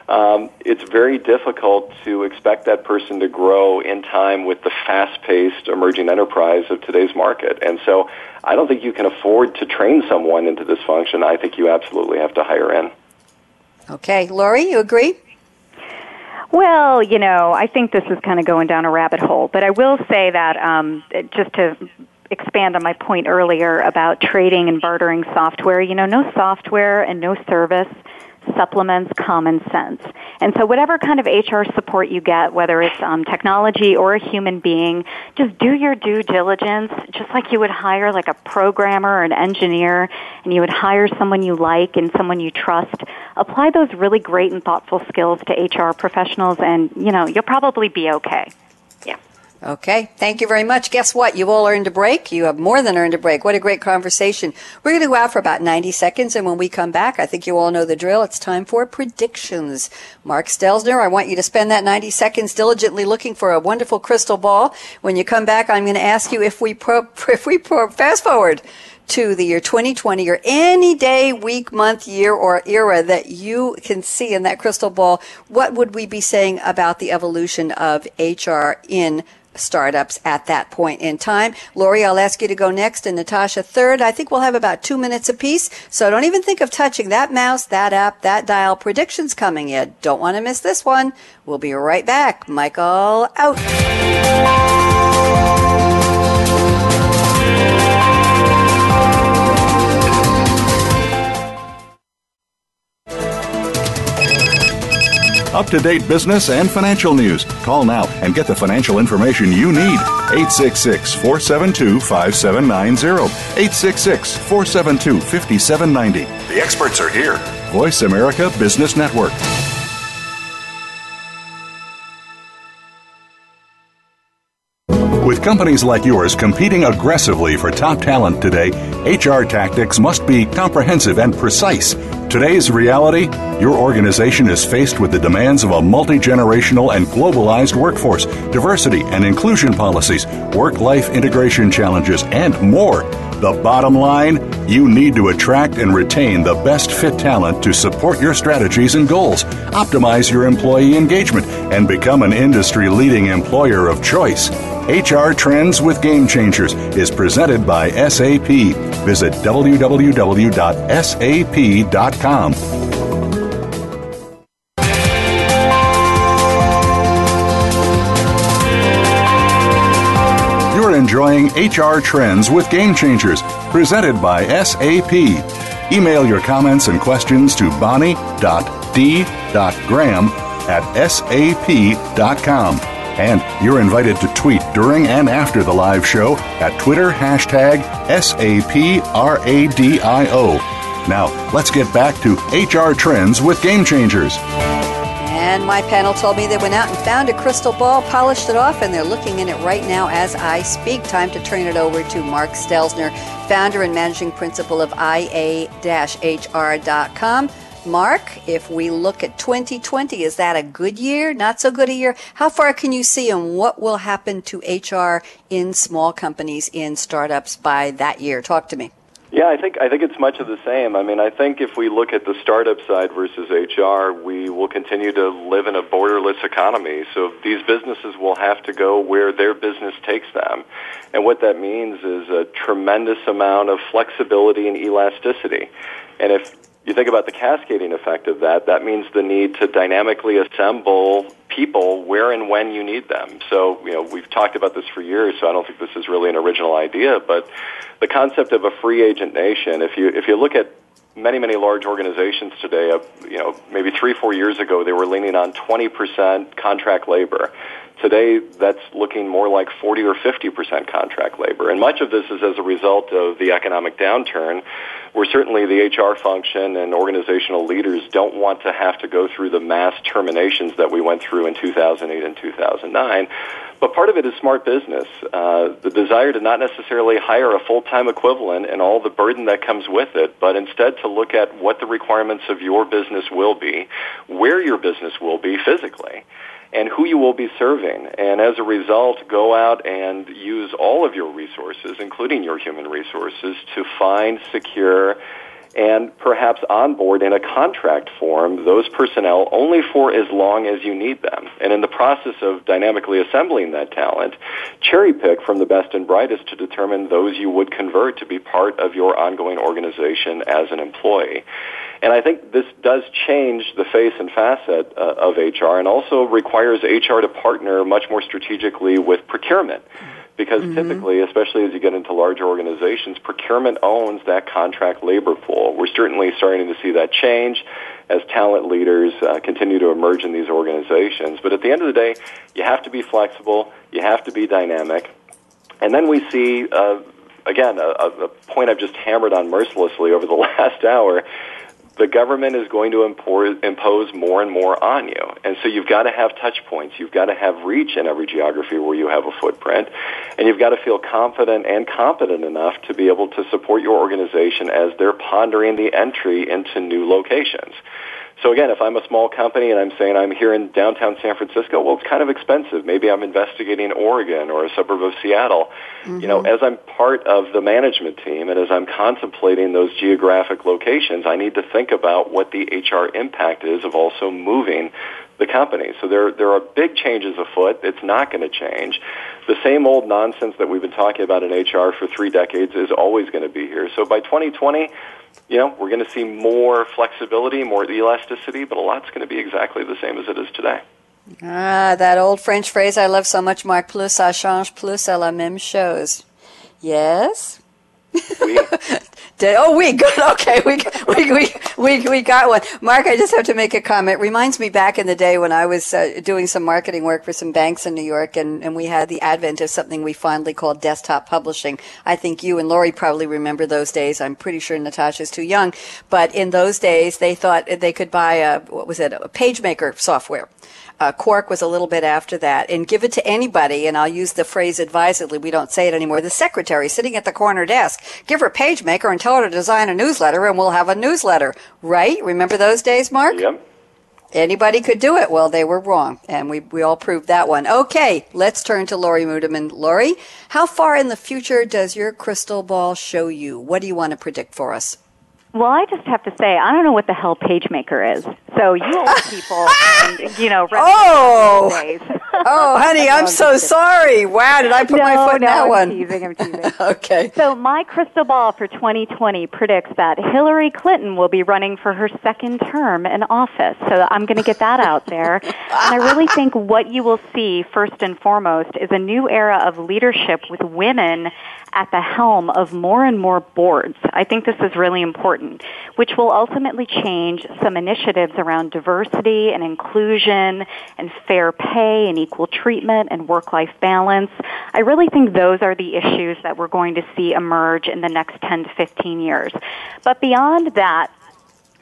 um, it's very difficult to expect that person to grow in time with the fast-paced emerging enterprise of today's market. And so I don't think you can afford to train someone into this function. I think you absolutely have to hire in. Okay. Laurie, you agree? Well, you know, I think this is kind of going down a rabbit hole, but I will say that um, just to expand on my point earlier about trading and bartering software, you know, no software and no service supplements common sense. And so whatever kind of HR support you get, whether it's um, technology or a human being, just do your due diligence, just like you would hire like a programmer or an engineer, and you would hire someone you like and someone you trust. Apply those really great and thoughtful skills to HR professionals, and you know you'll probably be okay. Yeah. Okay, thank you very much. Guess what? You've all earned a break. You have more than earned a break. What a great conversation. We're going to go out for about 90 seconds, and when we come back, I think you all know the drill. It's time for predictions. Mark Stelzner, I want you to spend that 90 seconds diligently looking for a wonderful crystal ball. When you come back, I'm going to ask you if we pro, *laughs* if we pro, fast forward to the year 2020 or any day, week, month, year, or era that you can see in that crystal ball, what would we be saying about the evolution of HR in startups at that point in time. Laurie, I'll ask you to go next and Natasha third. I think we'll have about two minutes apiece. So don't even think of touching that mouse, that app, that dial. Predictions coming in. Don't want to miss this one. We'll be right back. Michael out. To date business and financial news. Call now and get the financial information you need. 866 472 5790. 866 472 5790. The experts are here. Voice America Business Network. With companies like yours competing aggressively for top talent today, HR tactics must be comprehensive and precise. Today's reality your organization is faced with the demands of a multi generational and globalized workforce, diversity and inclusion policies, work life integration challenges, and more. The bottom line you need to attract and retain the best fit talent to support your strategies and goals, optimize your employee engagement, and become an industry leading employer of choice. HR Trends with Game Changers is presented by SAP. Visit www.sap.com. You're HR Trends with Game Changers, presented by SAP. Email your comments and questions to bonnie.d.graham at sap.com. And you're invited to tweet during and after the live show at Twitter hashtag SAPRADIO. Now, let's get back to HR Trends with Game Changers. And my panel told me they went out and found a crystal ball, polished it off, and they're looking in it right now as I speak. Time to turn it over to Mark Stelzner, founder and managing principal of IA-HR.com. Mark, if we look at 2020, is that a good year? Not so good a year? How far can you see and what will happen to HR in small companies, in startups by that year? Talk to me. Yeah, I think I think it's much of the same. I mean, I think if we look at the startup side versus HR, we will continue to live in a borderless economy. So these businesses will have to go where their business takes them. And what that means is a tremendous amount of flexibility and elasticity. And if you think about the cascading effect of that, that means the need to dynamically assemble people where and when you need them. So, you know, we've talked about this for years, so I don't think this is really an original idea, but the concept of a free agent nation, if you, if you look at many, many large organizations today, uh, you know, maybe three, four years ago, they were leaning on 20% contract labor. Today, that's looking more like 40 or 50% contract labor. And much of this is as a result of the economic downturn, where certainly the HR function and organizational leaders don't want to have to go through the mass terminations that we went through in 2008 and 2009. But part of it is smart business. Uh, the desire to not necessarily hire a full-time equivalent and all the burden that comes with it, but instead to look at what the requirements of your business will be, where your business will be physically and who you will be serving. And as a result, go out and use all of your resources, including your human resources, to find, secure, and perhaps onboard in a contract form those personnel only for as long as you need them. And in the process of dynamically assembling that talent, cherry pick from the best and brightest to determine those you would convert to be part of your ongoing organization as an employee. And I think this does change the face and facet uh, of HR and also requires HR to partner much more strategically with procurement. Because mm-hmm. typically, especially as you get into larger organizations, procurement owns that contract labor pool. We're certainly starting to see that change as talent leaders uh, continue to emerge in these organizations. But at the end of the day, you have to be flexible, you have to be dynamic. And then we see, uh, again, a, a point I've just hammered on mercilessly over the *laughs* last hour the government is going to impose more and more on you. And so you've got to have touch points. You've got to have reach in every geography where you have a footprint. And you've got to feel confident and competent enough to be able to support your organization as they're pondering the entry into new locations. So again, if I'm a small company and I'm saying I'm here in downtown San Francisco, well, it's kind of expensive. Maybe I'm investigating Oregon or a suburb of Seattle. Mm-hmm. You know, mm-hmm. as I'm part of the management team and as I'm contemplating those geographic locations, I need to think about what the HR impact is of also moving the company. So there there are big changes afoot. It's not going to change. The same old nonsense that we've been talking about in HR for 3 decades is always going to be here. So by 2020, you know, we're going to see more flexibility, more elasticity, but a lot's going to be exactly the same as it is today. Ah, that old French phrase I love so much, Mark, plus ça change, plus à la même chose. Yes? Oui. *laughs* oh, we good. *laughs* Okay, we, we we we we got one. Mark, I just have to make a comment. Reminds me back in the day when I was uh, doing some marketing work for some banks in New York, and and we had the advent of something we fondly called desktop publishing. I think you and Laurie probably remember those days. I'm pretty sure Natasha's too young, but in those days they thought they could buy a what was it a PageMaker software uh, Quark was a little bit after that, and give it to anybody, and I'll use the phrase advisedly, we don't say it anymore, the secretary sitting at the corner desk. Give her PageMaker and tell her to design a newsletter, and we'll have a newsletter. Right? Remember those days, Mark? Yep. Anybody could do it. Well, they were wrong, and we, we all proved that one. Okay, let's turn to Laurie Muderman. Laurie, how far in the future does your crystal ball show you? What do you want to predict for us? Well, I just have to say, I don't know what the hell PageMaker is. So you old *laughs* people, and, you know, oh, *laughs* oh, honey, *laughs* I'm so sorry. Wow, did I put no, my foot no, in that I'm one? Teasing, I'm teasing. okay. So my crystal ball for 2020 predicts that Hillary Clinton will be running for her second term in office. So I'm going to get that out there. and I really think what you will see first and foremost is a new era of leadership with women at the helm of more and more boards. I think this is really important, which will ultimately change some initiatives around diversity and inclusion and fair pay and equal treatment and work-life balance. I really think those are the issues that we're going to see emerge in the next 10 to 15 years. But beyond that,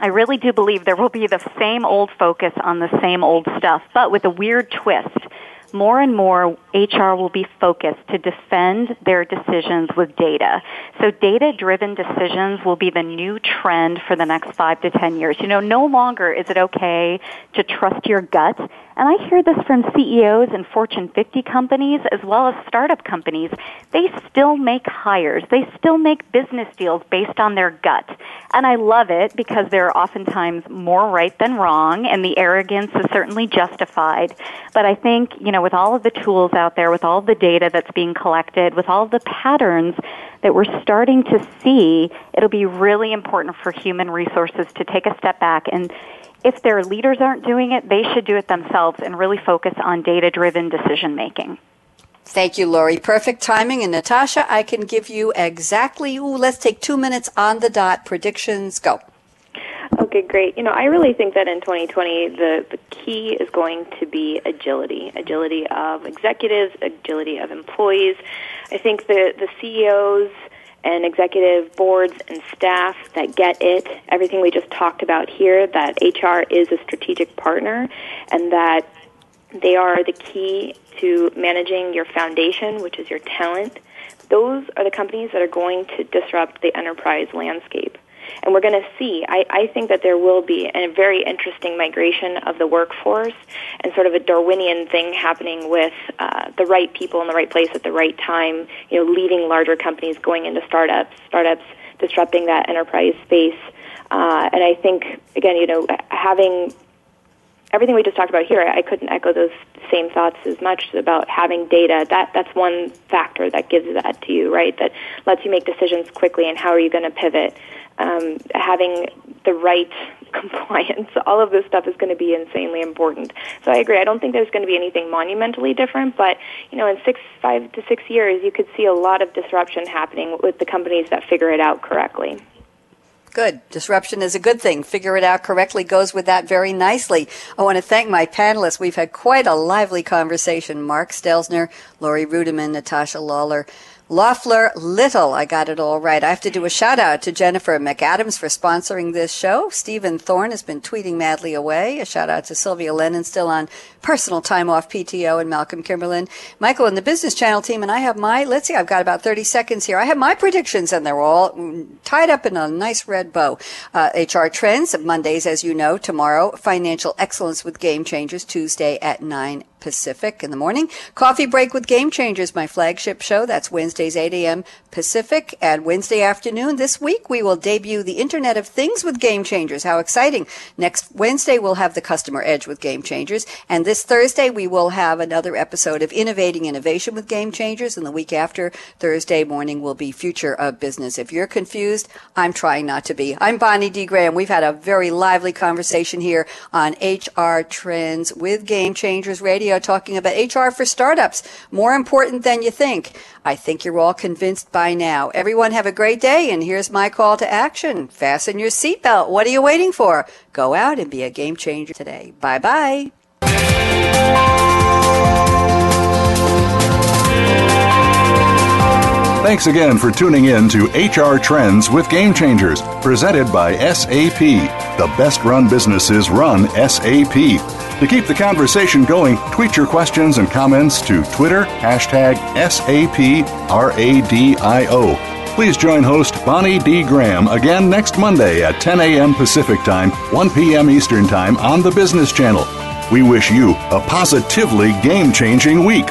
I really do believe there will be the same old focus on the same old stuff, but with a weird twist more and more HR will be focused to defend their decisions with data. So data driven decisions will be the new trend for the next five to ten years. You know, no longer is it okay to trust your gut And I hear this from CEOs and Fortune 50 companies as well as startup companies. They still make hires. They still make business deals based on their gut. And I love it because they're oftentimes more right than wrong and the arrogance is certainly justified. But I think, you know, with all of the tools out there, with all the data that's being collected, with all the patterns that we're starting to see, it'll be really important for human resources to take a step back and if their leaders aren't doing it, they should do it themselves and really focus on data driven decision making. Thank you, Laurie. Perfect timing. And Natasha, I can give you exactly, ooh, let's take two minutes on the dot. Predictions, go. Okay, great. You know, I really think that in 2020, the, the key is going to be agility. Agility of executives, agility of employees. I think the, the CEOs and executive boards and staff that get it, everything we just talked about here, that HR is a strategic partner and that they are the key to managing your foundation, which is your talent. Those are the companies that are going to disrupt the enterprise landscape. And we're going to see, I, I think that there will be a very interesting migration of the workforce and sort of a Darwinian thing happening with uh, the right people in the right place at the right time, you know, leading larger companies going into startups, startups disrupting that enterprise space. Uh, and I think, again, you know, having everything we just talked about here, I couldn't echo those same thoughts as much about having data. That that's one factor that gives that to you, right? That lets you make decisions quickly and how are you going to pivot um, having the right *laughs* compliance, all of this stuff is going to be insanely important. So I agree. I don't think there's going to be anything monumentally different, but you know, in six, five to six years, you could see a lot of disruption happening with the companies that figure it out correctly. Good. Disruption is a good thing. Figure it out correctly goes with that very nicely. I want to thank my panelists. We've had quite a lively conversation. Mark Stelzner, Laurie Ruettimann, Natasha Lawler. Loeffler Little. I got it all right. I have to do a shout out to Jennifer McAdams for sponsoring this show. Stephen Thorne has been tweeting madly away. A shout out to Sylvia Lennon, still on personal time off PTO, and Malcolm Kimberlin. Michael and the Business Channel team, and I have my, let's see, I've got about 30 seconds here. I have my predictions, and they're all tied up in a nice red bow. Uh, HR Trends, Mondays, as you know, tomorrow. Financial Excellence with Game Changers, Tuesday at 9 Pacific in the morning. Coffee Break with Game Changers, my flagship show. That's Wednesdays, 8 a.m. Pacific. And Wednesday afternoon this week, we will debut the Internet of Things with Game Changers. How exciting. Next Wednesday, we'll have the Customer Edge with Game Changers. And this Thursday, we will have another episode of Innovating Innovation with Game Changers. And the week after, Thursday morning, will be Future of Business. If you're confused, I'm trying not to be. I'm Bonnie D. Graham. We've had a very lively conversation here on HR Trends with Game Changers Radio radio talking about HR for startups. More important than you think. I think you're all convinced by now. Everyone have a great day, and here's my call to action. Fasten your seatbelt. What are you waiting for? Go out and be a game changer today. Bye bye. Thanks again for tuning in to HR Trends with Game Changers, presented by SAP. The best run businesses run SAP. To keep the conversation going, tweet your questions and comments to Twitter, hashtag SAPRADIO. Please join host Bonnie D. Graham again next Monday at 10 a.m. Pacific Time, 1 p.m. Eastern Time on the Business Channel. We wish you a positively game changing week.